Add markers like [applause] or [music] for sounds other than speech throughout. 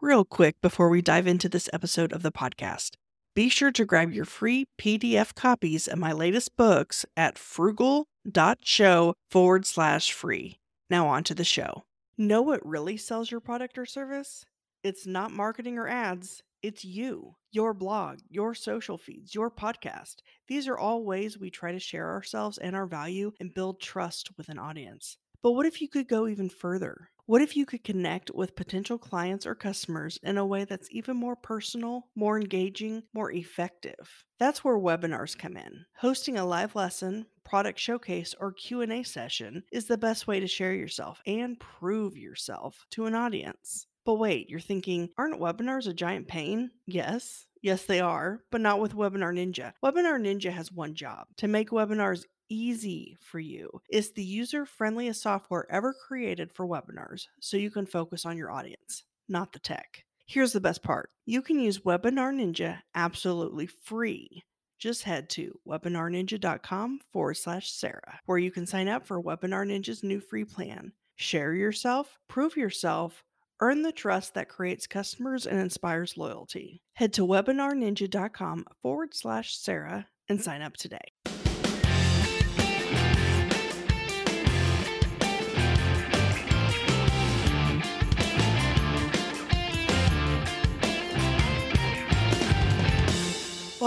Real quick before we dive into this episode of the podcast, be sure to grab your free PDF copies of my latest books at frugal.show forward slash free. Now, on to the show. Know what really sells your product or service? It's not marketing or ads, it's you, your blog, your social feeds, your podcast. These are all ways we try to share ourselves and our value and build trust with an audience. But what if you could go even further? What if you could connect with potential clients or customers in a way that's even more personal, more engaging, more effective? That's where webinars come in. Hosting a live lesson, product showcase, or Q&A session is the best way to share yourself and prove yourself to an audience. But wait, you're thinking, aren't webinars a giant pain? Yes. Yes, they are, but not with Webinar Ninja. Webinar Ninja has one job to make webinars easy for you. It's the user friendliest software ever created for webinars, so you can focus on your audience, not the tech. Here's the best part you can use Webinar Ninja absolutely free. Just head to webinarninja.com forward slash Sarah, where you can sign up for Webinar Ninja's new free plan. Share yourself, prove yourself, earn the trust that creates customers and inspires loyalty. Head to webinarninja.com forward slash Sarah and sign up today.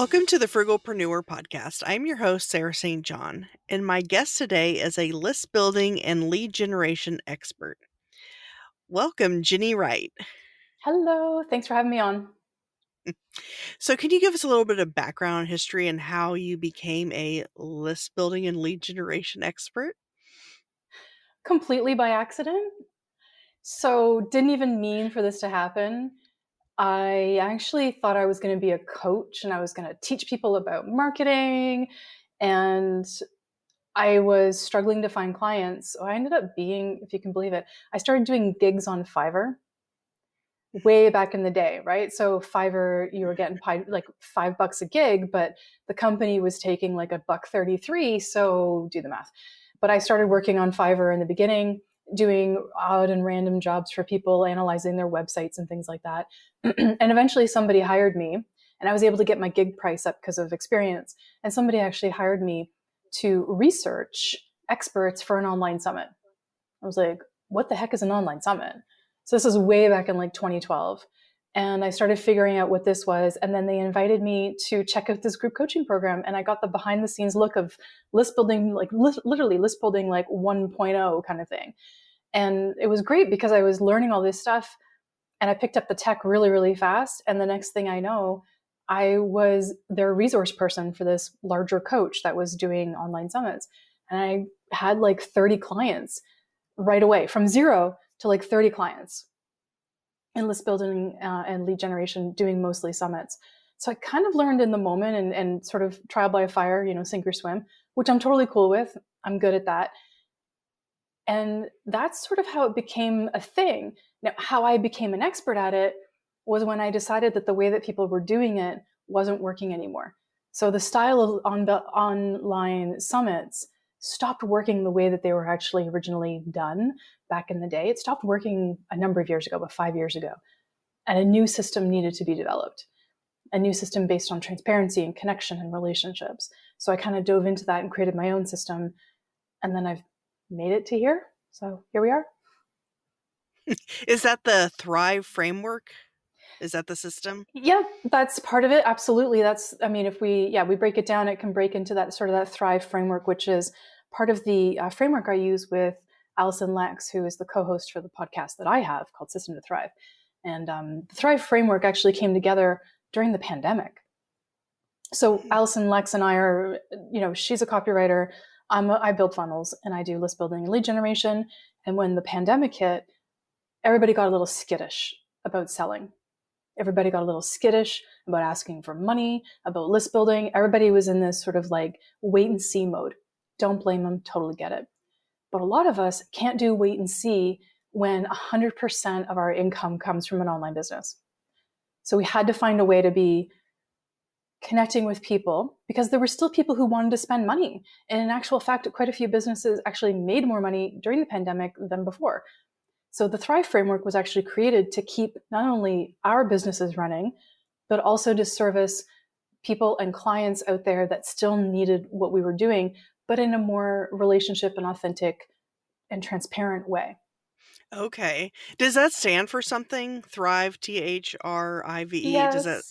Welcome to the Frugalpreneur podcast. I'm your host, Sarah St. John, and my guest today is a list building and lead generation expert. Welcome, Jenny Wright. Hello, thanks for having me on. Mm. So, can you give us a little bit of background history and how you became a list building and lead generation expert? Completely by accident. So, didn't even mean for this to happen. I actually thought I was going to be a coach and I was going to teach people about marketing. And I was struggling to find clients. So I ended up being, if you can believe it, I started doing gigs on Fiverr way back in the day, right? So Fiverr, you were getting paid like five bucks a gig, but the company was taking like a buck 33. So do the math. But I started working on Fiverr in the beginning doing odd and random jobs for people, analyzing their websites and things like that. [clears throat] and eventually somebody hired me and I was able to get my gig price up because of experience. And somebody actually hired me to research experts for an online summit. I was like, what the heck is an online summit? So this is way back in like 2012. And I started figuring out what this was. And then they invited me to check out this group coaching program. And I got the behind the scenes look of list building, like li- literally list building, like 1.0 kind of thing. And it was great because I was learning all this stuff and I picked up the tech really, really fast. And the next thing I know, I was their resource person for this larger coach that was doing online summits. And I had like 30 clients right away from zero to like 30 clients in list building uh, and lead generation doing mostly summits. So I kind of learned in the moment and, and sort of trial by fire, you know, sink or swim, which I'm totally cool with. I'm good at that. And that's sort of how it became a thing. Now, how I became an expert at it was when I decided that the way that people were doing it wasn't working anymore. So the style of on the online summits stopped working the way that they were actually originally done back in the day. It stopped working a number of years ago, about five years ago. And a new system needed to be developed, a new system based on transparency and connection and relationships. So I kind of dove into that and created my own system. And then I've made it to here. So here we are. Is that the Thrive framework? Is that the system? Yeah, that's part of it. Absolutely. That's, I mean, if we, yeah, we break it down, it can break into that sort of that Thrive framework, which is part of the uh, framework I use with Allison Lex, who is the co host for the podcast that I have called System to Thrive. And um, the Thrive framework actually came together during the pandemic. So hmm. Allison Lex and I are, you know, she's a copywriter. I'm a, I build funnels and I do list building and lead generation. And when the pandemic hit, everybody got a little skittish about selling. Everybody got a little skittish about asking for money, about list building. Everybody was in this sort of like wait and see mode. Don't blame them, totally get it. But a lot of us can't do wait and see when 100% of our income comes from an online business. So we had to find a way to be connecting with people because there were still people who wanted to spend money. And in actual fact, quite a few businesses actually made more money during the pandemic than before. So the Thrive framework was actually created to keep not only our businesses running, but also to service people and clients out there that still needed what we were doing, but in a more relationship and authentic and transparent way. Okay. Does that stand for something? Thrive, T H R I V E. Yes. Does that?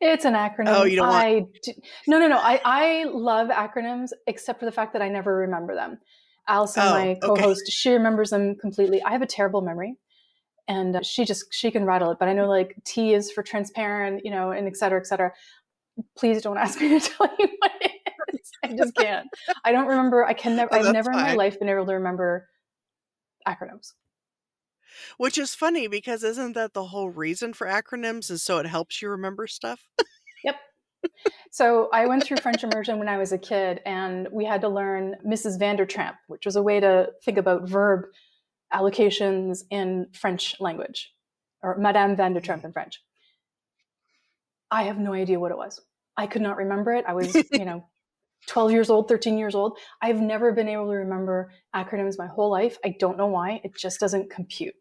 It's an acronym. Oh, you don't want- I do, no, no, no. I, I love acronyms, except for the fact that I never remember them. Allison, Oh, my co-host, she remembers them completely. I have a terrible memory, and uh, she just she can rattle it. But I know like T is for transparent, you know, and et cetera, et cetera. Please don't ask me to [laughs] tell you what it. [laughs] I just can't. I don't remember. I can never. Oh, I've never in my life been able to remember acronyms. Which is funny because isn't that the whole reason for acronyms? Is so it helps you remember stuff? Yep. So I went through French immersion when I was a kid, and we had to learn Mrs. Vandertramp, which was a way to think about verb allocations in French language, or Madame mm-hmm. Vandertramp in French. I have no idea what it was. I could not remember it. I was, you know, 12 years old, 13 years old. I've never been able to remember acronyms my whole life. I don't know why. It just doesn't compute.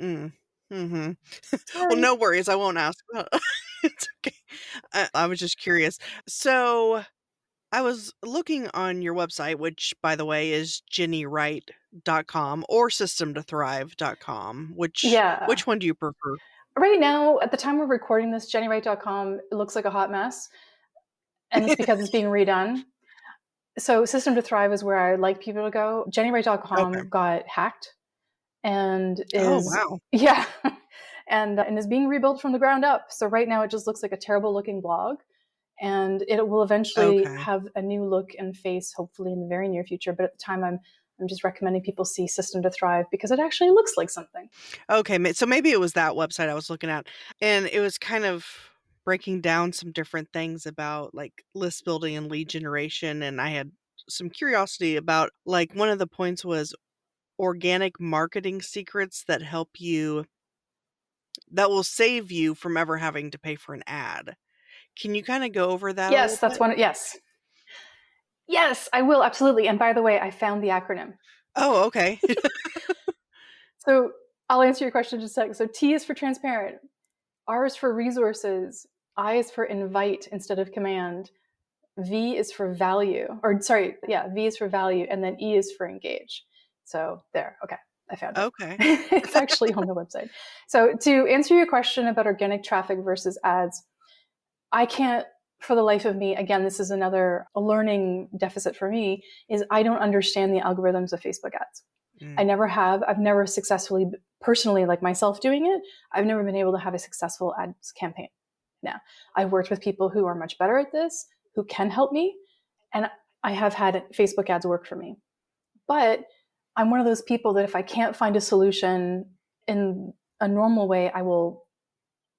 Mm. Hmm. [laughs] Well, no worries. I won't ask. [laughs] it's okay. I, I was just curious. So, I was looking on your website, which, by the way, is jennywright.com or systemtothrive.com. Which Yeah. which one do you prefer? Right now, at the time we're recording this, jennywright.com it looks like a hot mess. And it's because it's [laughs] being redone. So System to Thrive is where I like people to go. Jennywright.com Okay. got hacked and oh, is Oh wow. [laughs] yeah. And, uh, and is being rebuilt from the ground up. So right now it just looks like a terrible looking blog. And it will eventually Okay. have a new look and face, hopefully in the very near future. But at the time I'm I'm just recommending people see System to Thrive because it actually looks like something. Okay, so maybe it was that website I was looking at, and it was kind of breaking down some different things about like list building and lead generation, and I had some curiosity about like one of the points was organic marketing secrets that help you that will save you from ever having to pay for an ad. Can you kind of go over that? yes, that's bit? one. Yes. Yes, I will absolutely. And by the way, I found the acronym. Oh, okay. [laughs] So I'll answer your question in just a second. So T is for transparent, R is for resources, I is for invite instead of command, V is for value, or sorry, yeah, V is for value, and then E is for engage. So there, okay, I found it. okay. [laughs] it's actually on the website. So to answer your question about organic traffic versus ads, I can't for the life of me, again, this is another learning deficit for me, is I don't understand the algorithms of Facebook ads. Mm. I never have. I've never successfully, personally, like myself doing it, I've never been able to have a successful ads campaign. Now, I've worked with people who are much better at this, who can help me, and I have had Facebook ads work for me. But I'm one of those people that if I can't find a solution in a normal way, I will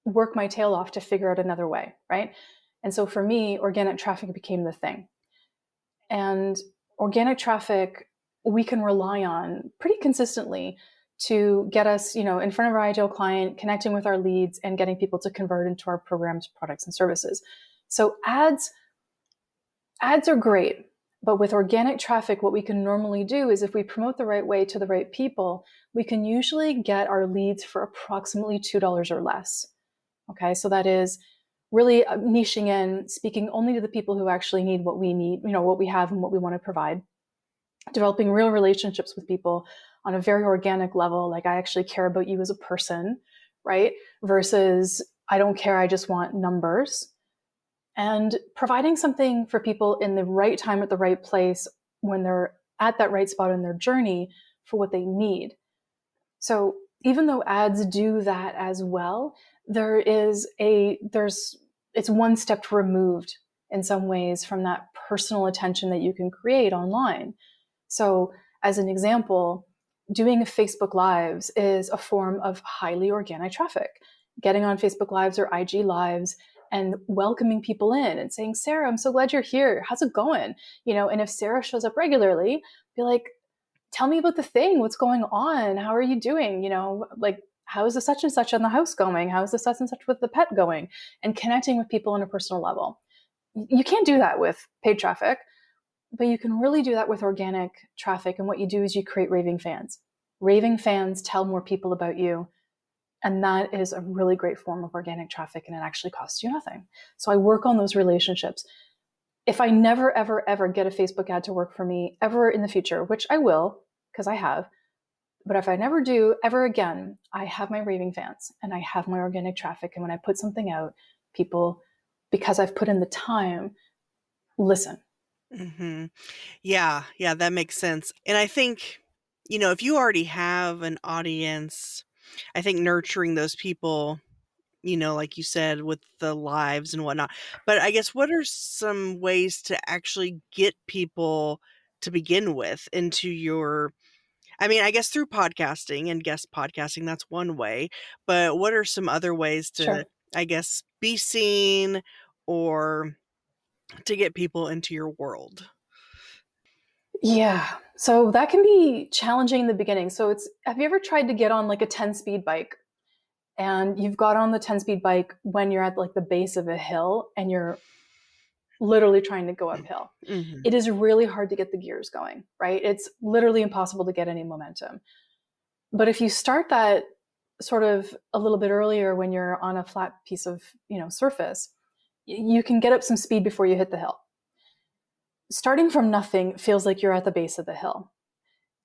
work my tail off to figure out another way, right? And so for me, organic traffic became the thing. And organic traffic we can rely on pretty consistently to get us, you know, in front of our ideal client, connecting with our leads and getting people to convert into our programs, products and services. So ads ads are great, but with organic traffic what we can normally do is if we promote the right way to the right people, we can usually get our leads for approximately $2 or less. Okay? So that is really uh, niching in, speaking only to the people who actually need what we need, you know, what we have and what we want to provide. Developing real relationships with people on a very organic level, like I actually care about you as a person, right? Versus I don't care, I just want numbers. And providing something for people in the right time at the right place when they're at that right spot in their journey for what they need. So even though ads do that as well, there is a there's it's one step removed in some ways from that personal attention that you can create online. So as an example, doing Facebook Lives is a form of highly organic traffic. Getting on Facebook Lives or IG Lives and welcoming people in and saying, Sarah, I'm so glad you're here. How's it going? You know, and if Sarah shows up regularly, be like, tell me about the thing. What's going on? How are you doing? You know, like, how's the such and such on the house going? How's the such and such with the pet going? And connecting with people on a personal level. You can't do that with paid traffic, but you can really do that with organic traffic. And what you do is you create raving fans. Raving fans tell more people about you and that is a really great form of organic traffic and it actually costs you nothing. So i work on those relationships. If i never ever ever get a facebook ad to work for me ever in the future which i will because i have but if i never do ever again i have my raving fans and i have my organic traffic and when i put something out people because i've put in the time listen hmm Yeah, yeah, that makes sense. And I think, you know, if you already have an audience, I think nurturing those people, you know, like you said, with the lives and whatnot. But I guess what are some ways to actually get people to begin with into your I mean, I guess through podcasting and guest podcasting, that's one way. But what are some other ways to, sure I guess, be seen or to get people into your world? yeah so that can be challenging in the beginning so it's have you ever tried to get on like a 10 speed bike and you've got on the 10 speed bike when you're at like the base of a hill and you're literally trying to go uphill. hmm It is really hard to get the gears going, right? It's literally impossible to get any momentum. But if you start that sort of a little bit earlier when you're on a flat piece of, you know, surface, you can get up some speed before you hit the hill. Starting from nothing feels like you're at the base of the hill.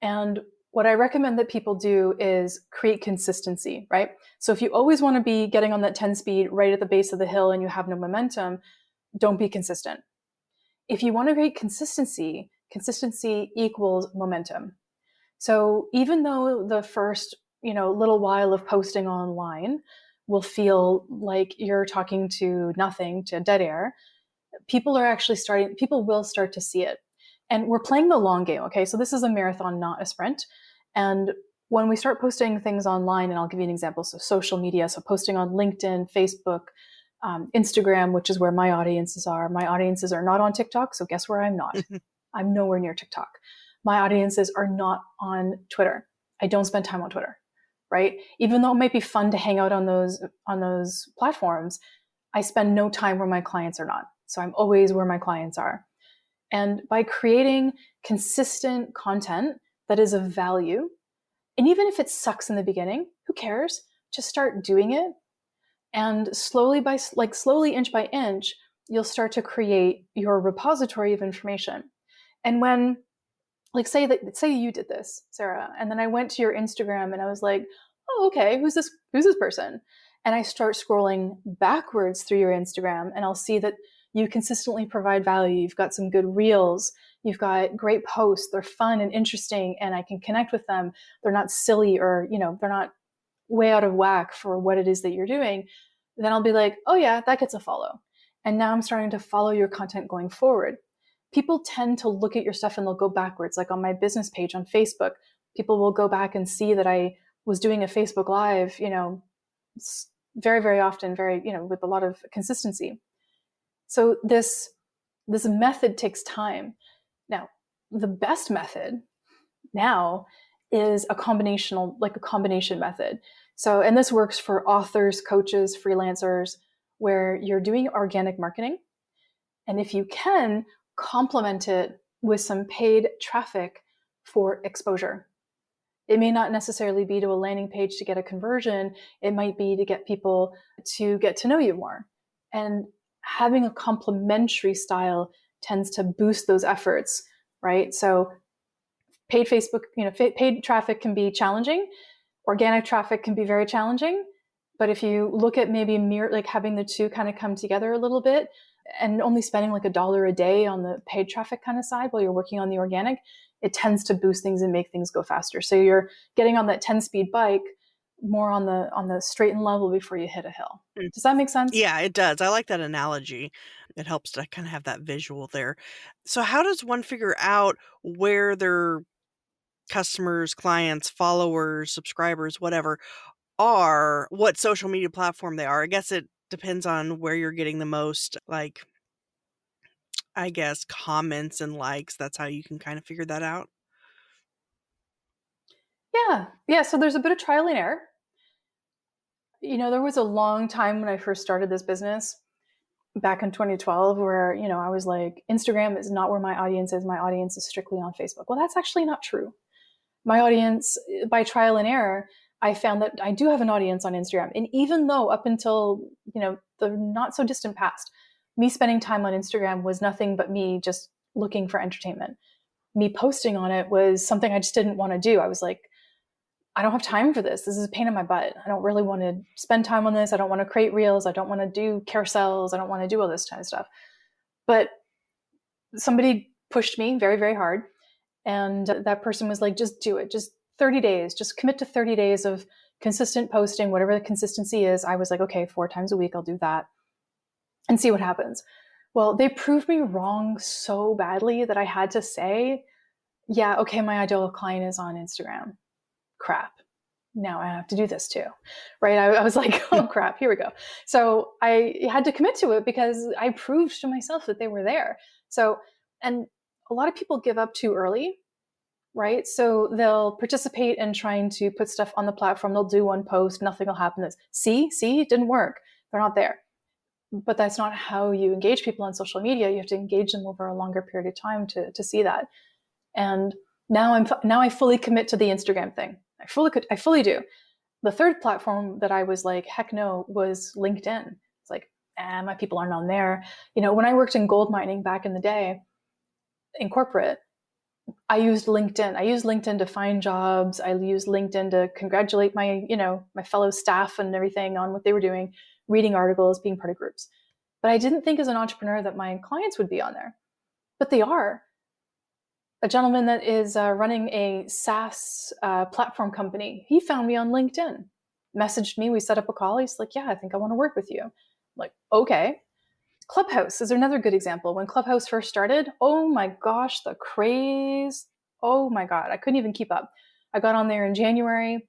And what I recommend that people do is create consistency, right? So if you always want to be getting on that 10 speed right at the base of the hill and you have no momentum, don't be consistent. If you want to create consistency, consistency equals momentum. So even though the first, you know, little while of posting online will feel like you're talking to nothing, to dead air, people are actually starting people will start to see it. And we're playing the long game okay? So this is a marathon not a sprint. And when we start posting things online and i'll give you an example so social media so posting on linkedin facebook um, instagram which is where my audiences are. My audiences are not on tiktok so guess where i'm not? [laughs] I'm nowhere near tiktok. My audiences are not on twitter. I don't spend time on twitter right even though it might be fun to hang out on those on those platforms i spend no time where my clients are not so i'm always where my clients are and by creating consistent content that is of value, and even if it sucks in the beginning, who cares? Just start doing it. And slowly by like slowly inch by inch, you'll start to create your repository of information. And when like say that say you did this, Sarah, and then I went to your Instagram and I was like, "Oh, okay, who's this who's this person?" And I start scrolling backwards through your Instagram and I'll see that you consistently provide value. You've got some good reels. You've got great posts. They're fun and interesting, and I can connect with them. They're not silly or, you know, they're not way out of whack for what it is that you're doing. Then I'll be like, oh, yeah, that gets a follow. And now I'm starting to follow your content going forward. People tend to look at your stuff and they'll go backwards. Like on my business page on Facebook, people will go back and see that I was doing a Facebook Live, you know, very, very often, very, you know, with a lot of consistency. So this this method takes time. Now, the best method now is a combinational like a combination method. So and this works for authors, coaches, freelancers where you're doing organic marketing and if you can complement it with some paid traffic for exposure. It may not necessarily be to a landing page to get a conversion, it might be to get people to get to know you more. And having a complementary style tends to boost those efforts, right? So paid Facebook, you know, paid traffic can be challenging. Organic traffic can be very challenging. But if you look at maybe mirror, like having the two kind of come together a little bit and only spending like a dollar a day on the paid traffic kind of side while you're working on the organic, it tends to boost things and make things go faster. So you're getting on that 10 speed bike more on the on the straight and level before you hit a hill. Mm. Does that make sense? Yeah, it does. I like that analogy. It helps to kind of have that visual there. So, how does one figure out where their customers, clients, followers, subscribers, whatever, are, what social media platform they are? I guess it depends on where you're getting the most, like, I guess, comments and likes. That's how you can kind of figure that out. Yeah. Yeah, so there's a bit of trial and error. You know, there was a long time when I first started this business back in 2012 where, you know, I was like Instagram is not where my audience is. My audience is strictly on Facebook. Well, that's actually not true my audience eh, by trial and error i found that i do have an audience on instagram and even though up until you know the not so distant past me spending time on instagram was nothing but me just looking for entertainment me posting on it was something i just didn't want to do i was like I don't have time for this. This is a pain in my butt. I don't really want to spend time on this. I don't want to create reels. I don't want to do carousels. I don't want to do all this kind of stuff. But somebody pushed me very, very hard. And that person was like, just do it. Just 30 days. Just commit to 30 days of consistent posting, whatever the consistency is. I was like, okay, four times a week, I'll do that and see what happens. Well, they proved me wrong so badly that I had to say, yeah, okay, my ideal client is on Instagram crap now I have to do this too. Right. I, I, was like, [laughs] oh [laughs] crap, here we go. So I had to commit to it because I proved to myself that they were there. So, and a lot of people give up too early. Right. So they'll participate in trying to put stuff on the platform. They'll do one post, nothing will happen. That's see, see, it didn't work. They're not there. But that's not how you engage people on social media. You have to engage them over a longer period of time to, to see that. And now I'm now I fully commit to the Instagram thing I fully could, I fully do. The third platform that I was like, heck no, was LinkedIn. It's like, ah, my people aren't on there. You know, when I worked in gold mining back in the day, in corporate, I used LinkedIn. I used LinkedIn to find jobs. I used LinkedIn to congratulate my, you know, my fellow staff and everything on what they were doing, reading articles, being part of groups. But I didn't think as an entrepreneur that my clients would be on there. But they are a gentleman that is uh, running a SaaS uh, platform company. He found me on LinkedIn, messaged me. We set up a call. He's like, "Yeah, I think I want to work with you." I'm like, okay. Clubhouse is another good example. When Clubhouse first started, oh my gosh, the craze! Oh my god, I couldn't even keep up. I got on there in January.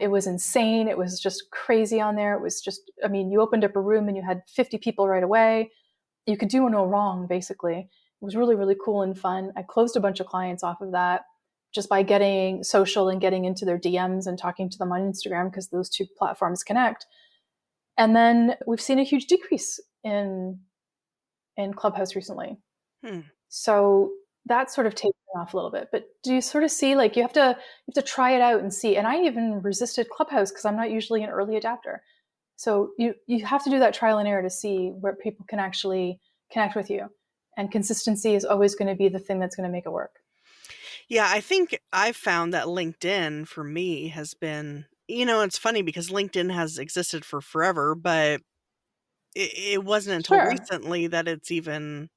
It was insane. It was just crazy on there. It was just, I mean, you opened up a room and you had 50 people right away. You could do no wrong, basically it was really, really cool and fun. I closed a bunch of clients off of that just by getting social and getting into their DMs and talking to them on Instagram because those two platforms connect. And then we've seen a huge decrease in in Clubhouse recently. Hmm. So that's sort of taken off a little bit. But do you sort of see like you have to you have to try it out and see? And I even resisted Clubhouse because I'm not usually an early adapter. So you you have to do that trial and error to see where people can actually connect with you and consistency is always going to be the thing that's going to make it work. Yeah, I think I've found that LinkedIn for me has been, you know, it's funny because LinkedIn has existed for forever, but it, it wasn't until sure. recently that it's even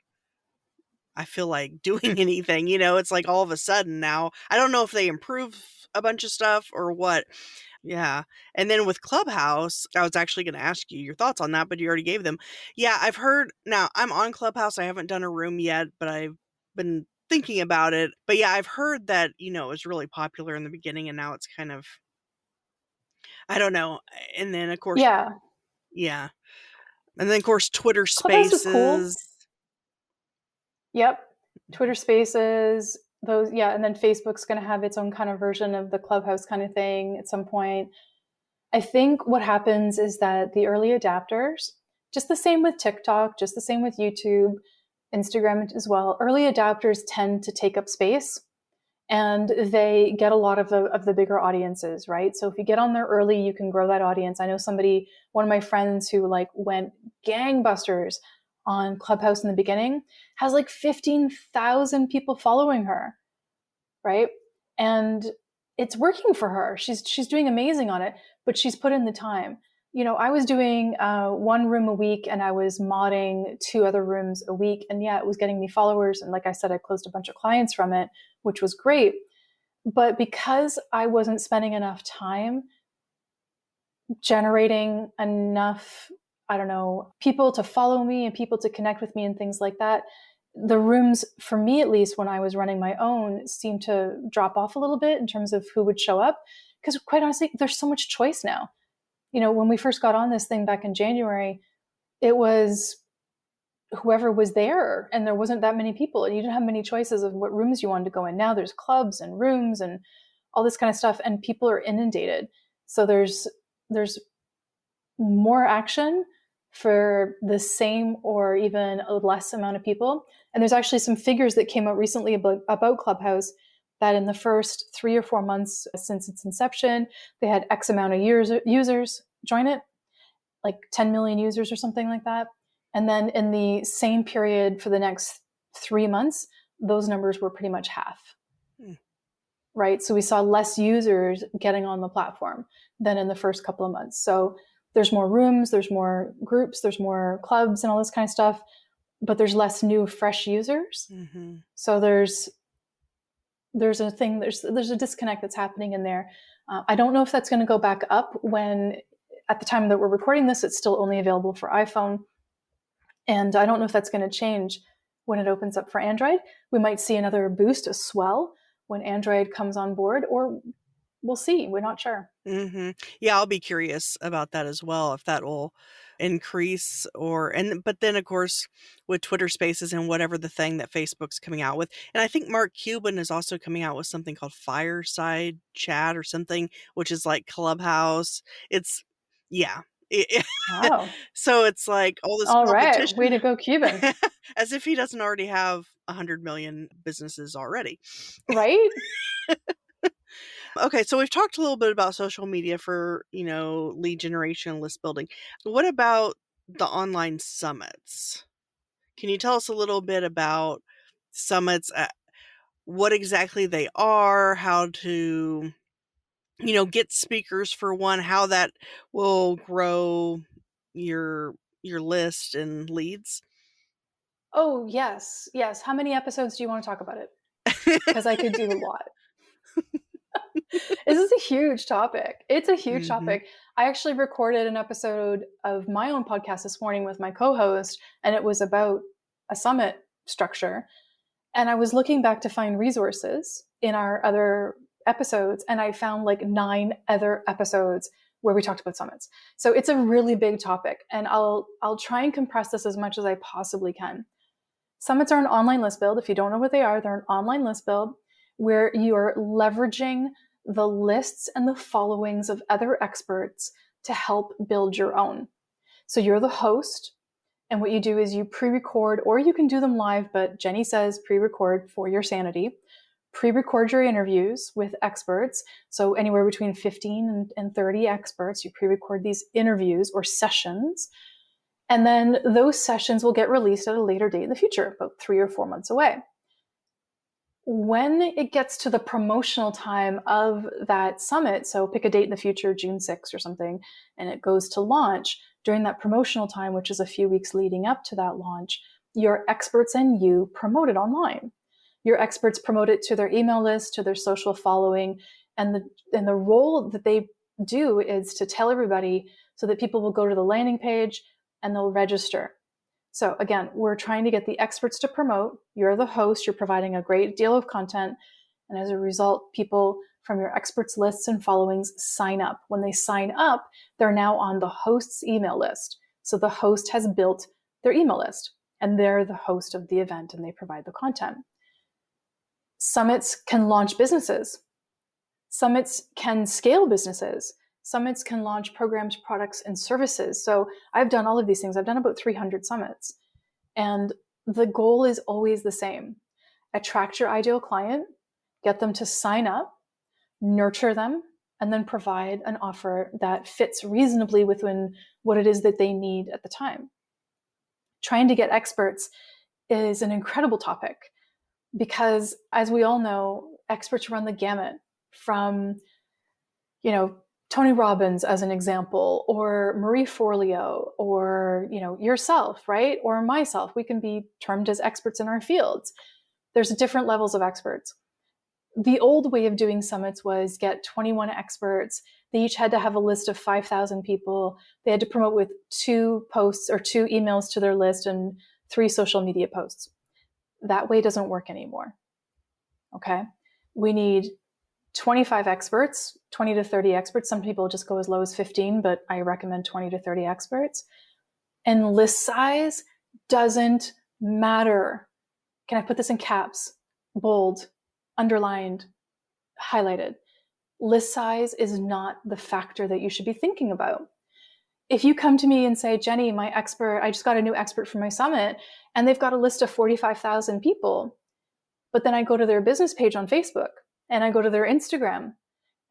I feel like doing [laughs] anything. You know, it's like all of a sudden now. I don't know if they improve a bunch of stuff or what. Yeah. And then with Clubhouse, I was actually going to ask you your thoughts on that, but you already gave them. Yeah, I've heard now I'm on Clubhouse. I haven't done a room yet, but I've been thinking about it. But yeah, I've heard that, you know, it was really popular in the beginning and now it's kind of I don't know. And then of course Yeah. Yeah. And then of course Twitter oh, Spaces. Cool. Yep. Mm-hmm. Twitter Spaces those yeah and then facebook's going to have its own kind of version of the clubhouse kind of thing at some point i think what happens is that the early adapters just the same with tiktok just the same with youtube instagram as well early adapters tend to take up space and they get a lot of the of the bigger audiences right so if you get on there early you can grow that audience i know somebody one of my friends who like went gangbusters on Clubhouse in the beginning has like 15,000 people following her, right? And it's working for her. She's she's doing amazing on it, but she's put in the time. You know, I was doing uh, one room a week and I was modding two other rooms a week, and yeah, it was getting me followers. And like I said, I closed a bunch of clients from it, which was great. But because I wasn't spending enough time generating enough I don't know, people to follow me and people to connect with me and things like that. The rooms, for me at least, when I was running my own, seemed to drop off a little bit in terms of who would show up. Because quite honestly, there's so much choice now. You know, when we first got on this thing back in January, it was whoever was there and there wasn't that many people and you didn't have many choices of what rooms you wanted to go in now there's clubs and rooms and all this kind of stuff and people are inundated so there's there's more action for the same or even a less amount of people. And there's actually some figures that came out recently about, about Clubhouse that in the first three or four months since its inception, they had X amount of years, users join it, like 10 million users or something like that. And then in the same period for the next three months, those numbers were pretty much half. Hmm. Right. So we saw less users getting on the platform than in the first couple of months. So there's more rooms, there's more groups, there's more clubs and all this kind of stuff, but there's less new, fresh users. Mm-hmm. So there's there's a thing there's there's a disconnect that's happening in there. Uh, I don't know if that's going to go back up when at the time that we're recording this, it's still only available for iPhone. And I don't know if that's going to change when it opens up for Android. We might see another boost, a swell, when Android comes on board, or we'll see. We're not sure. Mm-hmm. Yeah, I'll be curious about that as well. If that will increase or and but then of course with Twitter Spaces and whatever the thing that Facebook's coming out with, and I think Mark Cuban is also coming out with something called Fireside Chat or something, which is like Clubhouse. It's yeah. Wow. [laughs] so it's like all this all right way to go cuban [laughs] as if he doesn't already have a hundred million businesses already right [laughs] Okay, so we've talked a little bit about social media for, you know, lead generation, list building. What about the online summits? Can you tell us a little bit about summits, uh, what exactly they are, how to, you know, get speakers for one, how that will grow your your list and leads? Oh, yes. Yes. How many episodes do you want to talk about it? Because I could do a lot. [laughs] this is a huge topic. It's a huge mm-hmm. topic. I actually recorded an episode of my own podcast this morning with my co host, and it was about a summit structure. And I was looking back to find resources in our other episodes, and I found like nine other episodes where we talked about summits. So it's a really big topic, and I'll I'll try and compress this as much as I possibly can. Summits are an online list build. If you don't know what they are, they're an online list build where you're leveraging the lists and the followings of other experts to help build your own. So you're the host, and what you do is you pre record, or you can do them live, but Jenny says pre record for your sanity. Pre record your interviews with experts. So anywhere between 15 and 30 experts, you pre record these interviews or sessions. And then those sessions will get released at a later date in the future, about three or four months away when it gets to the promotional time of that summit, so pick a date in the future, June 6th or something, and it goes to launch, during that promotional time, which is a few weeks leading up to that launch, your experts and you promote it online. Your experts promote it to their email list, to their social following, and the and the role that they do is to tell everybody so that people will go to the landing page and they'll register so again, we're trying to get the experts to promote. You're the host, you're providing a great deal of content. And as a result, people from your experts lists and followings sign up. When they sign up, they're now on the host's email list. So the host has built their email list and they're the host of the event and they provide the content. Summits can launch businesses. Summits can scale businesses. Summits can launch programs, products, and services. So I've done all of these things. I've done about 300 summits. And the goal is always the same attract your ideal client, get them to sign up, nurture them, and then provide an offer that fits reasonably within what it is that they need at the time. Trying to get experts is an incredible topic because, as we all know, experts run the gamut from you know Tony Robbins as an example, or Marie Forleo, or you know yourself, right, or myself. We can be termed as experts in our fields. There's different levels of experts. The old way of doing summits was get 21 experts. They each had to have a list of 5,000 people. They had to promote with two posts or two emails to their list and three social media posts. That way doesn't work anymore. Okay. We need 25 experts, 20 to 30 experts. Some people just go as low as 15, but I recommend 20 to 30 experts. And list size doesn't matter. Can I put this in caps, bold, underlined, highlighted? List size is not the factor that you should be thinking about. If you come to me and say, Jenny, my expert, I just got a new expert for my summit, and they've got a list of 45,000 people, but then I go to their business page on Facebook and I go to their Instagram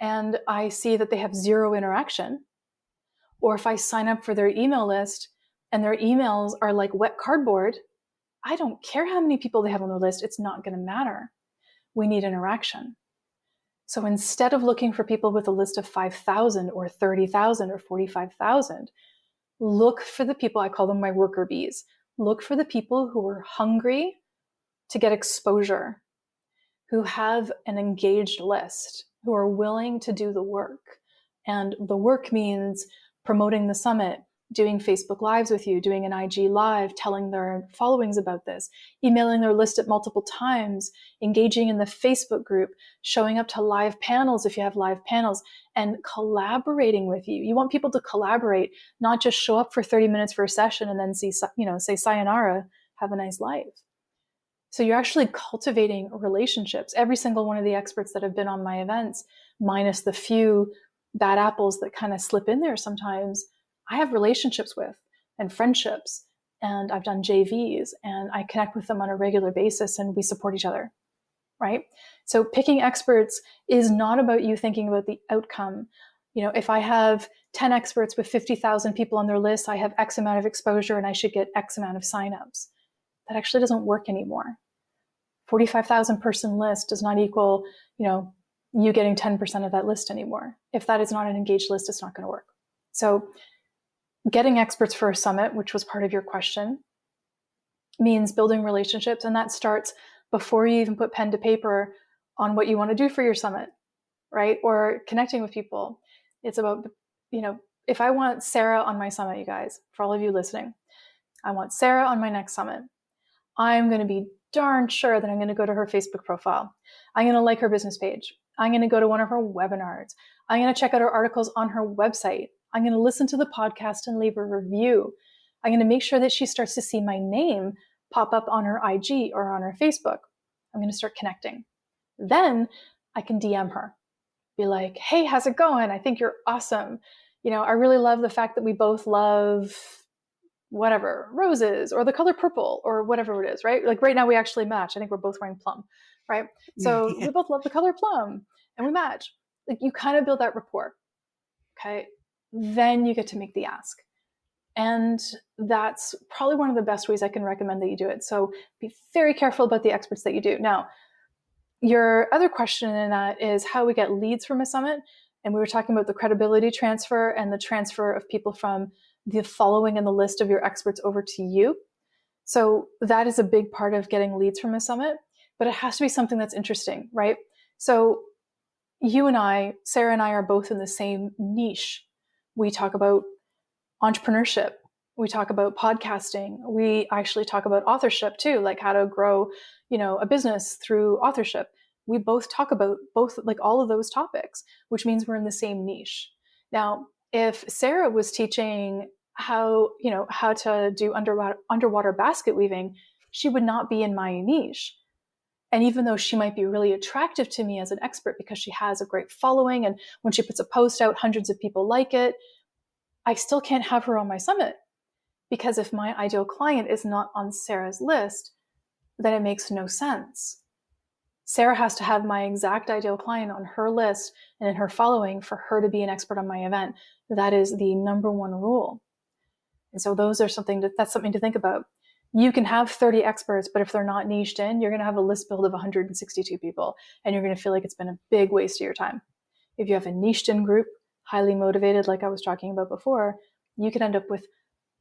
and I see that they have zero interaction, or if I sign up for their email list and their emails are like wet cardboard, I don't care how many people they have on their list, it's not going to matter. We need interaction. So instead of looking for people with a list of 5,000 or 30,000 or 45,000, look for the people, I call them my worker bees. Look for the people who are hungry to get exposure, who have an engaged list, who are willing to do the work. And the work means promoting the summit, doing Facebook Lives with you, doing an IG Live, telling their followings about this, emailing their list at multiple times, engaging in the Facebook group, showing up to live panels if you have live panels, and collaborating with you. You want people to collaborate, not just show up for 30 minutes for a session and then see, you know, say sayonara, have a nice life. So you're actually cultivating relationships. Every single one of the experts that have been on my events, minus the few bad apples that kind of slip in there sometimes, I have relationships with and friendships. And I've done JVs and I connect with them on a regular basis and we support each other. Right. So picking experts is not about you thinking about the outcome. You know, if I have 10 experts with 50,000 people on their list, I have X amount of exposure and I should get X amount of signups. That actually doesn't work anymore. 45,000 person list does not equal, you know, you getting 10% of that list anymore. If that is not an engaged list, it's not going to work. So getting experts for a summit, which was part of your question, means building relationships. And that starts before you even put pen to paper on what you want to do for your summit, right? Or connecting with people. It's about, you know, if I want Sarah on my summit, you guys, for all of you listening, I want Sarah on my next summit. I'm going to be darn sure that I'm going to go to her Facebook profile. I'm going to like her business page. I'm going to go to one of her webinars. I'm going to check out her articles on her website. I'm going to listen to the podcast and leave a review. I'm going to make sure that she starts to see my name pop up on her IG or on her Facebook. I'm going to start connecting. Then I can DM her, be like, hey, how's it going? I think you're awesome. You know, I really love the fact that we both love whatever, roses or the color purple or whatever it is, right? Like right now we actually match. I think we're both wearing plum, right? So [laughs] yeah. we both love the color plum and we match. Like you kind of build that rapport. Okay then you get to make the ask. And that's probably one of the best ways I can recommend that you do it. So be very careful about the experts that you do. Now, your other question in that is how we get leads from a summit. And we were talking about the credibility transfer and the transfer of people from the following and the list of your experts over to you. So that is a big part of getting leads from a summit, but it has to be something that's interesting, right? So you and I, Sarah and I are both in the same niche we talk about entrepreneurship. We talk about podcasting. We actually talk about authorship too, like how to grow, you know, a business through authorship. We both talk about both like all of those topics, which means we're in the same niche. Now, if Sarah was teaching how, you know, how to do underwater underwater basket weaving, she would not be in my niche. And even though she might be really attractive to me as an expert because she has a great following, and when she puts a post out, hundreds of people like it, I still can't have her on my summit. Because if my ideal client is not on Sarah's list, then it makes no sense. Sarah has to have my exact ideal client on her list and in her following for her to be an expert on my event. That is the number one rule. And so those are something to, that's something to think about you can have 30 experts, but if they're not niched in, you're going to have a list build of 162 people and you're going to feel like it's been a big waste of your time. If you have a niched in group, highly motivated, like I was talking about before, you can end up with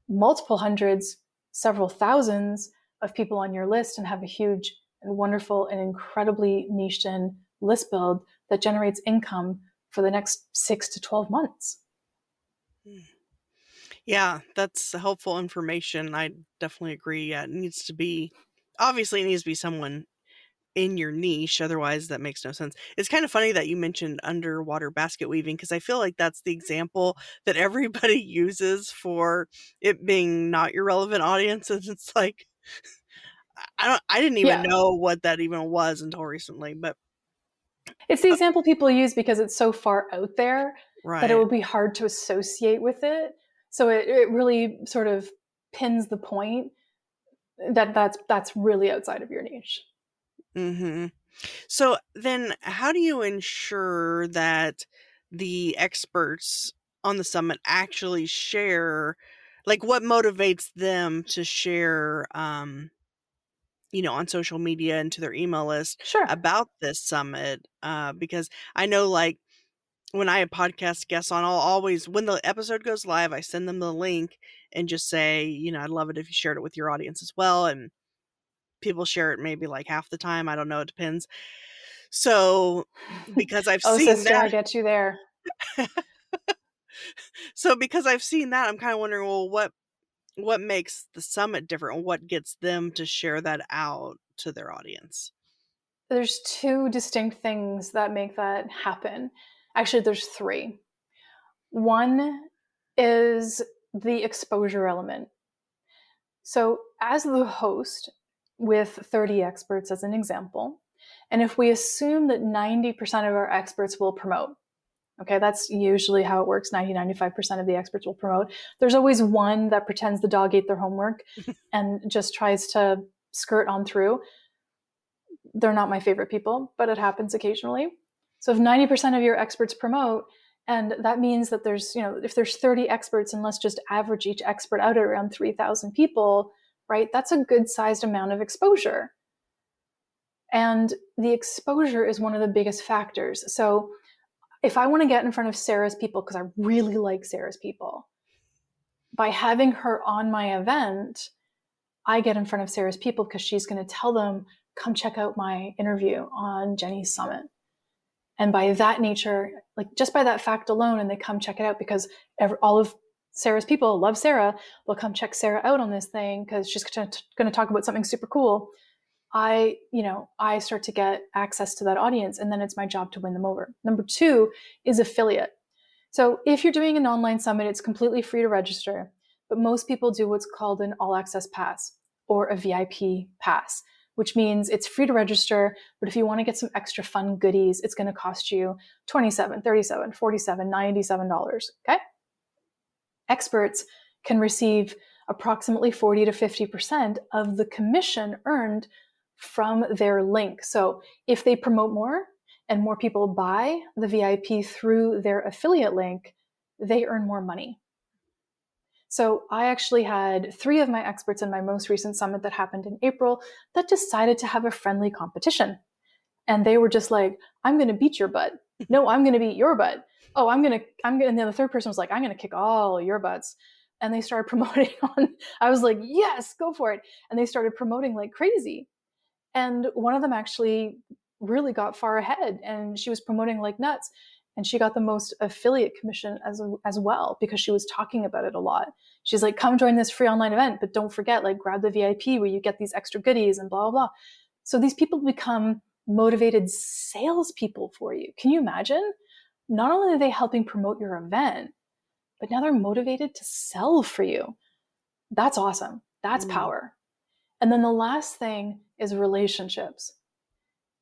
multiple hundreds, several thousands of people on your list and have a huge and wonderful and incredibly niched in list build that generates income for the next six to 12 months. Yeah, that's helpful information. I definitely agree. Yeah, it needs to be obviously it needs to be someone in your niche otherwise that makes no sense. It's kind of funny that you mentioned underwater basket weaving because I feel like that's the example that everybody [laughs] uses for it being not your relevant audience and it's like I don't I didn't even yeah. know what that even was until recently, but it's the uh example people use because it's so far out there right. that it would be hard to associate with it. So it, it really sort of pins the point that that's that's really outside of your niche. Mm-hmm. So then, how do you ensure that the experts on the summit actually share? Like, what motivates them to share, um, you know, on social media and to their email list Sure. about this summit? Uh, because I know, like, when I have podcast guests on, I'll always, when the episode goes live, I send them the link and just say, you know, I'd love it if you shared it with your audience as well. And people share it maybe like half the time. I don't know. It depends. So, [laughs] because I've oh, seen sister, I get you there. [laughs] so because I've seen that, I'm kind of wondering, well, what what makes the summit different? What gets them to share that out to their audience? There's two distinct things that make that happen. Actually, there's three. One is the exposure element. So, as the host with 30 experts as an example, and if we assume that 90% of our experts will promote, okay, that's usually how it works 90 95% of the experts will promote. There's always one that pretends the dog ate their homework [laughs] and just tries to skirt on through. They're not my favorite people, but it happens occasionally. So if 90% of your experts promote, and that means that there's, you know, if there's 30 experts and let's just average each expert out at around 3,000 people, right? That's a good sized amount of exposure. And the exposure is one of the biggest factors. So if I want to get in front of Sarah's people, because I really like Sarah's people, by having her on my event, I get in front of Sarah's people because she's going to tell them, come check out my interview on Jennie's Summit. And by that nature, like just by that fact alone, and they come check it out because every, all of Sarah's people love Sarah, they'll come check Sarah out on this thing because she's going to talk about something super cool. I, you know, I start to get access to that audience and then it's my job to win them over. Number two is affiliate. So if you're doing an online summit, it's completely free to register, but most people do what's called an all access pass or a VIP pass, which means it's free to register, but if you want to get some extra fun goodies, it's going to cost you $27, $37, $47, 97 dollars, okay? Experts can receive approximately 40 to 50% of the commission earned from their link. So if they promote more and more people buy the VIP through their affiliate link, they earn more money. So I actually had three of my experts in my most recent summit that happened in April that decided to have a friendly competition. And they were just like, I'm going to beat your butt. No, [laughs] I'm going to beat your butt. Oh, I'm going to, I'm going to, and then the third person was like, I'm going to kick all your butts. And they started [laughs] promoting on, I was like, yes, go for it. And they started promoting like crazy. And one of them actually really got far ahead and she was promoting like nuts. And she got the most affiliate commission as, as well because she was talking about it a lot. She's like, come join this free online event, but don't forget, like, grab the VIP where you get these extra goodies and blah, blah, blah. So these people become motivated salespeople for you. Can you imagine? Not only are they helping promote your event, but now they're motivated to sell for you. That's awesome. That's mm. power. And then the last thing is relationships.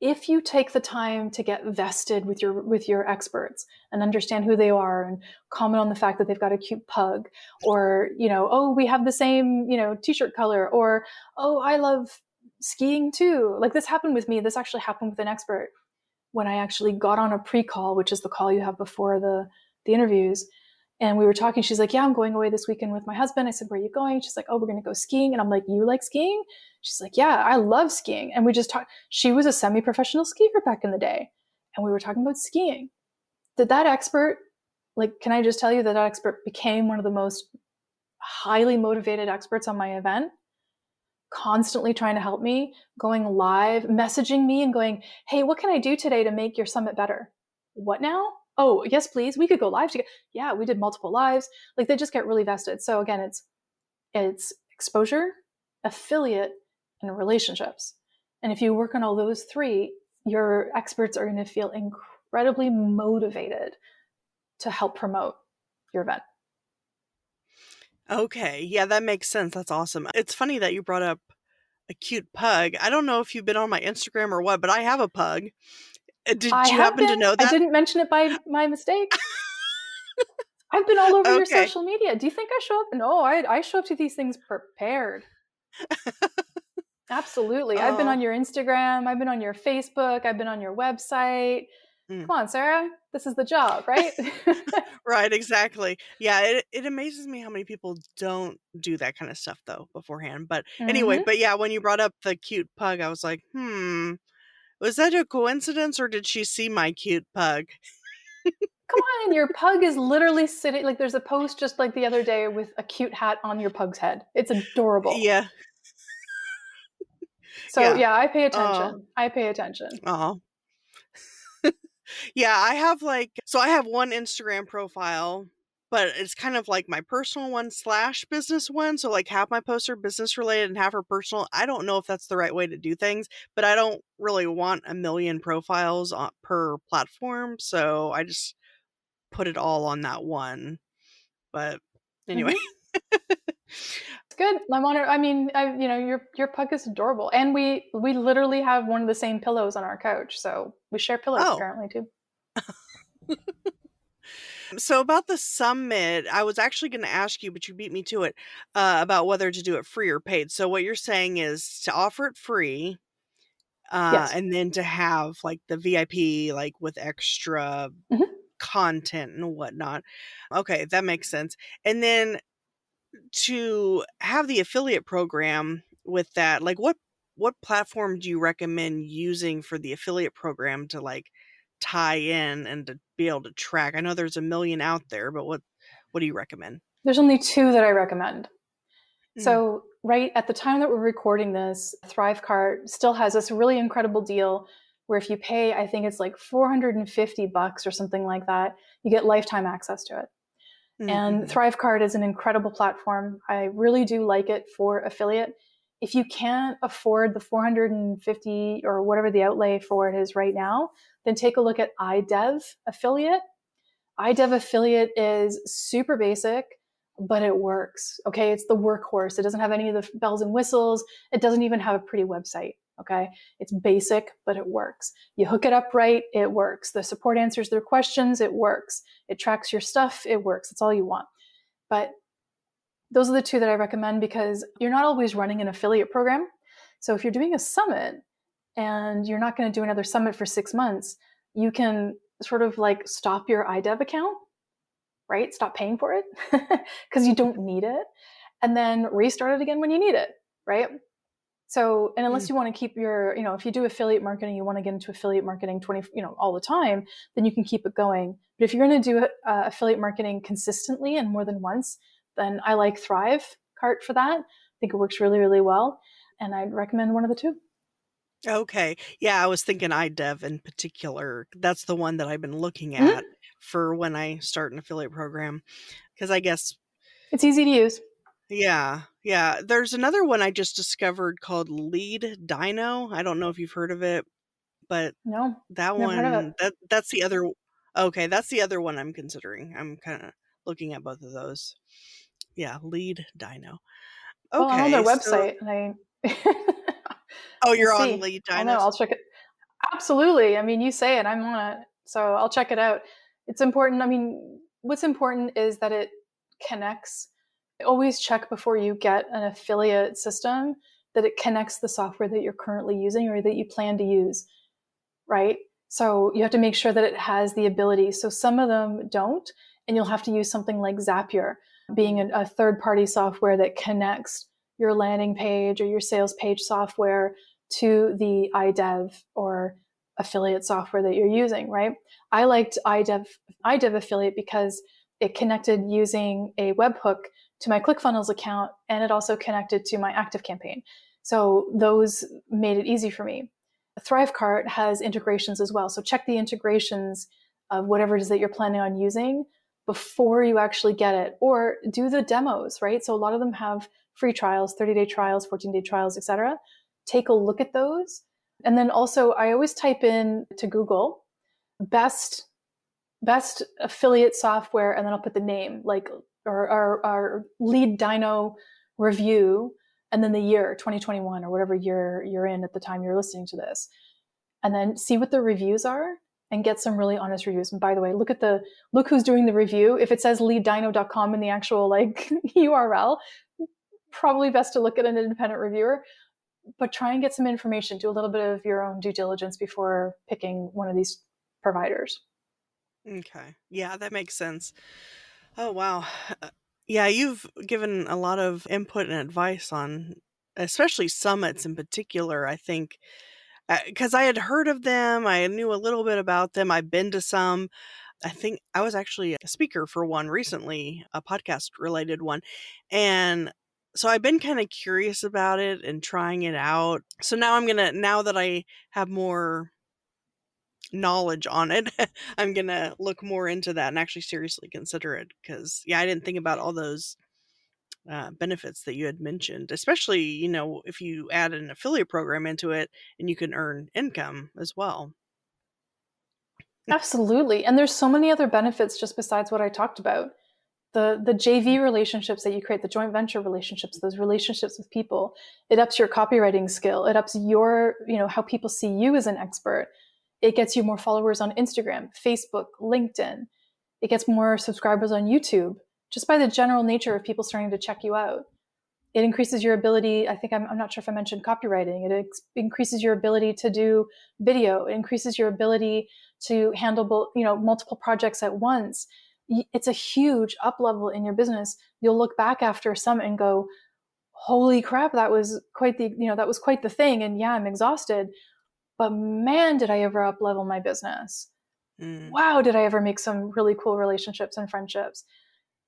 If you take the time to get vested with your with your experts and understand who they are and comment on the fact that they've got a cute pug or, you know, oh, we have the same, you know, t-shirt color or oh, I love skiing too. Like this happened with me. This actually happened with an expert when I actually got on a pre-call, which is the call you have before the the interviews and we were talking. She's like, Yeah, I'm going away this weekend with my husband. I said, Where are you going? She's like, Oh, we're going to go skiing. And I'm like, You like skiing? She's like, Yeah, I love skiing. And we just talked. She was a semi professional skier back in the day. And we were talking about skiing. Did that expert, like, can I just tell you that that expert became one of the most highly motivated experts on my event? Constantly trying to help me, going live, messaging me and going, Hey, what can I do today to make your summit better? What now? Oh yes please we could go live together yeah we did multiple lives like they just get really vested so again it's it's exposure affiliate and relationships and if you work on all those three your experts are going to feel incredibly motivated to help promote your event. Okay yeah that makes sense that's awesome it's funny that you brought up a cute pug i don't know if you've been on my instagram or what but i have a pug did I you happen been, to know that? I didn't mention it by my mistake. [laughs] I've been all over okay. your social media. Do you think I show up? No, I, I show up to these things prepared. [laughs] Absolutely. I've been Oh. on your Instagram, I've been on your Facebook, I've been on your website. Mm. Come on, Sarah. This is the job, right? [laughs] Right, exactly. Yeah, it it amazes me how many people don't do that kind of stuff though beforehand. But anyway, Mhm. but yeah, when you brought up the cute pug, I was like, hmm, was that a coincidence or did she see my cute pug? Come [laughs] on, your pug is literally sitting like there's a post just like the other day with a cute hat on your pug's head. It's adorable. Yeah. So yeah. yeah, I pay attention. I pay attention. Oh. [laughs] yeah, I have like so I have one Instagram profile, but it's kind of like my personal one slash business one. So like half my posts are business related and half are personal. I don't know if that's the right way to do things, but I don't really want a million profiles on, per platform, so I just put it all on that one. But anyway. Mm-hmm. It's good. I'm on. I mean, I, you know, your your pug is adorable, and we we literally have one of the same pillows on our couch, so we share pillows Oh. apparently too. [laughs] So about the summit, I was actually going to ask you, but you beat me to it uh, about whether to do it free or paid. So what you're saying is to offer it free, uh, Yes. and then to have like the VIP, like with extra Mhm. content and whatnot. Okay, that makes sense. And then to have the affiliate program with that, like what what platform do you recommend using for the affiliate program to like tie in and to be able to track? I know there's a million out there, but what what do you recommend? There's only two that I recommend. Mm. So, right at the time that we're recording this, Thrivecart still has this really incredible deal where if you pay, I think it's like 450 bucks or something like that, you get lifetime access to it. And Mhm. Thrivecart is an incredible platform. I really do like it for affiliate. If you can't afford the 450 or whatever the outlay for it is right now, then take a look at iDev affiliate. iDev affiliate is super basic, but it works. Okay. It's the workhorse. It doesn't have any of the bells and whistles. It doesn't even have a pretty website. Okay. It's basic, but it works. You hook it up right, it works. The support answers their questions, it works. It tracks your stuff, it works. It's all you want. But those are the two that I recommend because you're not always running an affiliate program. So if you're doing a summit and you're not going to do another summit for six months, you can sort of like stop your iDev account, right? Stop paying for it [laughs] because you don't need it, and then restart it again when you need it, right? So, and unless you want to keep your, you know, if you do affiliate marketing, you want to get into affiliate marketing 20, you know, all the time, then you can keep it going. But if you're going to do uh, affiliate marketing consistently and more than once, then I like Thrive Cart for that. I think it works really, really well. And I'd recommend one of the two. Okay. Yeah, I was thinking iDev in particular. That's the one that I've been looking Mhm. at for when I start an affiliate program. Because I guess It's easy to use. Yeah, yeah. There's another one I just discovered called LeadDyno. I don't know if you've heard of it, but No, that Never heard of one that that's the other Okay, that's the other one I'm considering. I'm kind of looking at both of those. Yeah, Lead Dino. Okay. well, I'm on their so- website and I. [laughs] oh, you're We'll on see. Lead I Dino. know. I'll check it. Absolutely. I mean, you say it. I'm on it, so I'll check it out. It's important. I mean, what's important is that it connects. Always check before you get an affiliate system that it connects the software that you're currently using or that you plan to use, right? So you have to make sure that it has the ability. So some of them don't, and you'll have to use something like Zapier, being a, a third-party software that connects your landing page or your sales page software to the iDev or affiliate software that you're using, right? I liked iDev, iDev affiliate because it connected using a webhook to my ClickFunnels account and it also connected to my Active campaign. So those made it easy for me. Thrivecart has integrations as well. So check the integrations of whatever it is that you're planning on using before you actually get it or do the demos, right? So a lot of them have free trials, 30 day trials, 14 day trials, etc. Take a look at those. And then also I always type in to Google best best affiliate software and then I'll put the name like or our, LeadDyno review and then the year 2021 or whatever year you're in at the time you're listening to this and then see what the reviews are and get some really honest reviews and by the way look at the look who's doing the review if it says leaddyno.com in the actual like [laughs] url probably best to look at an independent reviewer but try and get some information. Do a little bit of your own due diligence before picking one of these providers. Okay. Yeah, that makes sense. Oh, wow. Uh, yeah, you've given a lot of input and advice on especially summits in particular. I think because uh, I had heard of them, I knew a little bit about them. I've been to some. I think I was actually a speaker for one recently, a podcast related one. And so I've been kind of curious about it and trying it out. So now I'm going to, now that I have more knowledge on it, [laughs] I'm going to look more into that and actually seriously consider it because, yeah, I didn't think about all those uh, benefits that you had mentioned, especially, you know, if you add an affiliate program into it and you can earn income as well. Absolutely. And there's so many other benefits just besides what I talked about. The the JV relationships that you create, the joint venture relationships, those relationships with people, it ups your copywriting skill. It ups your, you know, how people see you as an expert. It gets you more followers on Instagram, Facebook, LinkedIn. It gets more subscribers on YouTube just by the general nature of people starting to check you out. It increases your ability. I think I'm, I'm not sure if I mentioned copywriting. It ex- increases your ability to do video. It increases your ability to handle, you know, multiple projects at once. It's a huge up level in your business. You'll look back after some and go, "Holy crap, that was quite the, you know, that was quite the thing." And yeah, I'm exhausted, but man, did I ever up level my business? Mm. Wow, did I ever make some really cool relationships and friendships?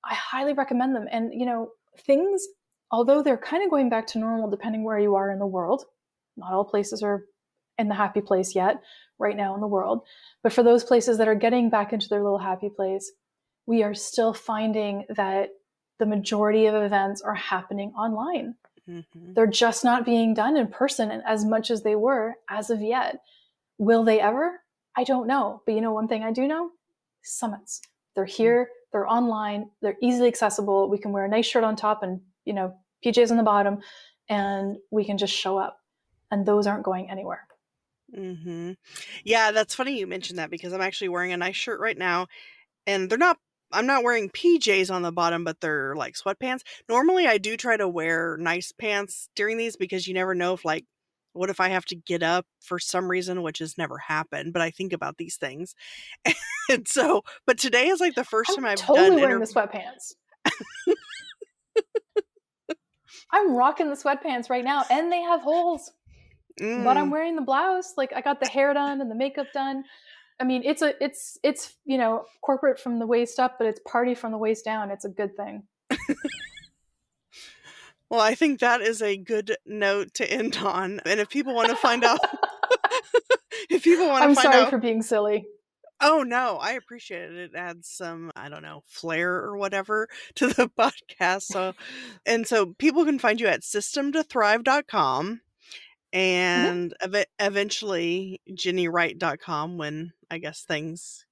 I highly recommend them. And, you know, things, although they're kind of going back to normal depending where you are in the world, not all places are in the happy place yet, right now in the world. But for those places that are getting back into their little happy place, we are still finding that the majority of events are happening online. Mm-hmm. They're just not being done in person as much as they were as of yet. Will they ever? I don't know. But you know, one thing I do know summits. They're here, they're online, they're easily accessible. We can wear a nice shirt on top and, you know, PJs on the bottom, and we can just show up. And those aren't going anywhere. Mm-hmm. Yeah, that's funny you mentioned that because I'm actually wearing a nice shirt right now, and they're not. I'm not wearing PJs on the bottom, but they're like sweatpants. Normally, I do try to wear nice pants during these because you never know if like what if I have to get up for some reason, which has never happened, but I think about these things. [laughs] and so, but today is like the 1st time I've totally done wearing inter- the sweatpants. [laughs] I'm rocking the sweatpants right now, and they have holes. Mm. But I'm mm. wearing the blouse. Like I got the hair done and the makeup done. I mean, it's a it's it's you know corporate from the waist up, but it's party from the waist down. It's a good thing. Well, I think that is a good note to end on. And if people want to find out, [laughs] if people want to find out I'm sorry out, for being silly. Oh no, I appreciate it. It adds some, I don't know, flair or whatever [laughs] to the podcast. So, and so people can find you at systemtothrive.com mm-hmm. and mm-hmm. ev- eventually jenniewright.com when I guess things,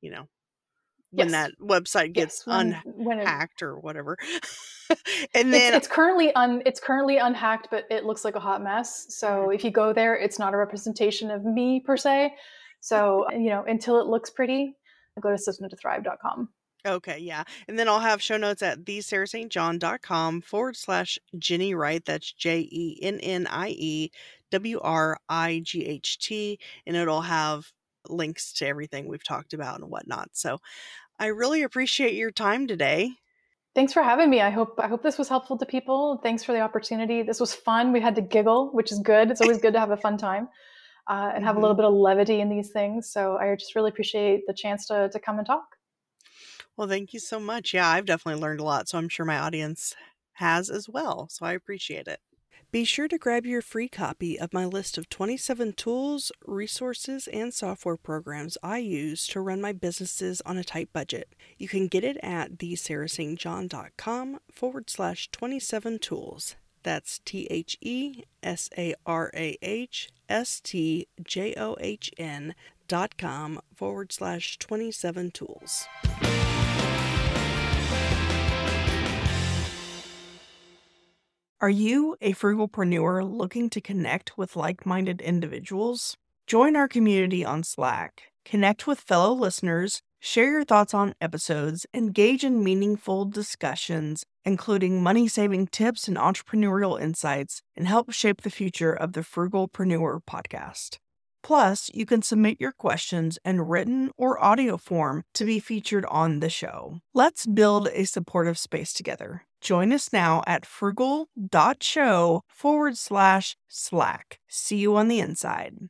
you know, when yes. that website gets yes, when, unhacked when it, or whatever. [laughs] and then it's, it's, currently un it's currently unhacked, but it looks like a hot mess. So mm-hmm. if you go there, it's not a representation of me per se. So you know, until it looks pretty, go to systemtothrive.com. Okay, yeah. And then I'll have show notes at thesarahstjohn.com forward slash Jennie Wright. That's J E N N I E W R I G H T. And it'll have links to everything we've talked about and whatnot. So I really appreciate your time today. Thanks for having me. I hope I hope this was helpful to people. Thanks for the opportunity. This was fun. We had to giggle, which is good. It's always good to have a fun time uh, and have mm-hmm. a little bit of levity in these things. So I just really appreciate the chance to to come and talk. Well, thank you so much. Yeah, I've definitely learned a lot. So I'm sure my audience has as well. So I appreciate it. Be sure to grab your free copy of my list of 27 tools, resources, and software programs I use to run my businesses on a tight budget. You can get it at thesarahstjohn.com forward slash 27 tools. That's T H E S A R A H S T J O H N dot com forward slash 27 tools. Are you a frugalpreneur looking to connect with like minded individuals? Join our community on Slack. Connect with fellow listeners, Share your thoughts on episodes, engage in meaningful discussions, including money saving tips and entrepreneurial insights, and help shape the future of the Frugalpreneur podcast. Plus, you can submit your questions in written or audio form to be featured on the show. Let's build a supportive space together. Join us now at frugal.show forward slash slack. See you on the inside.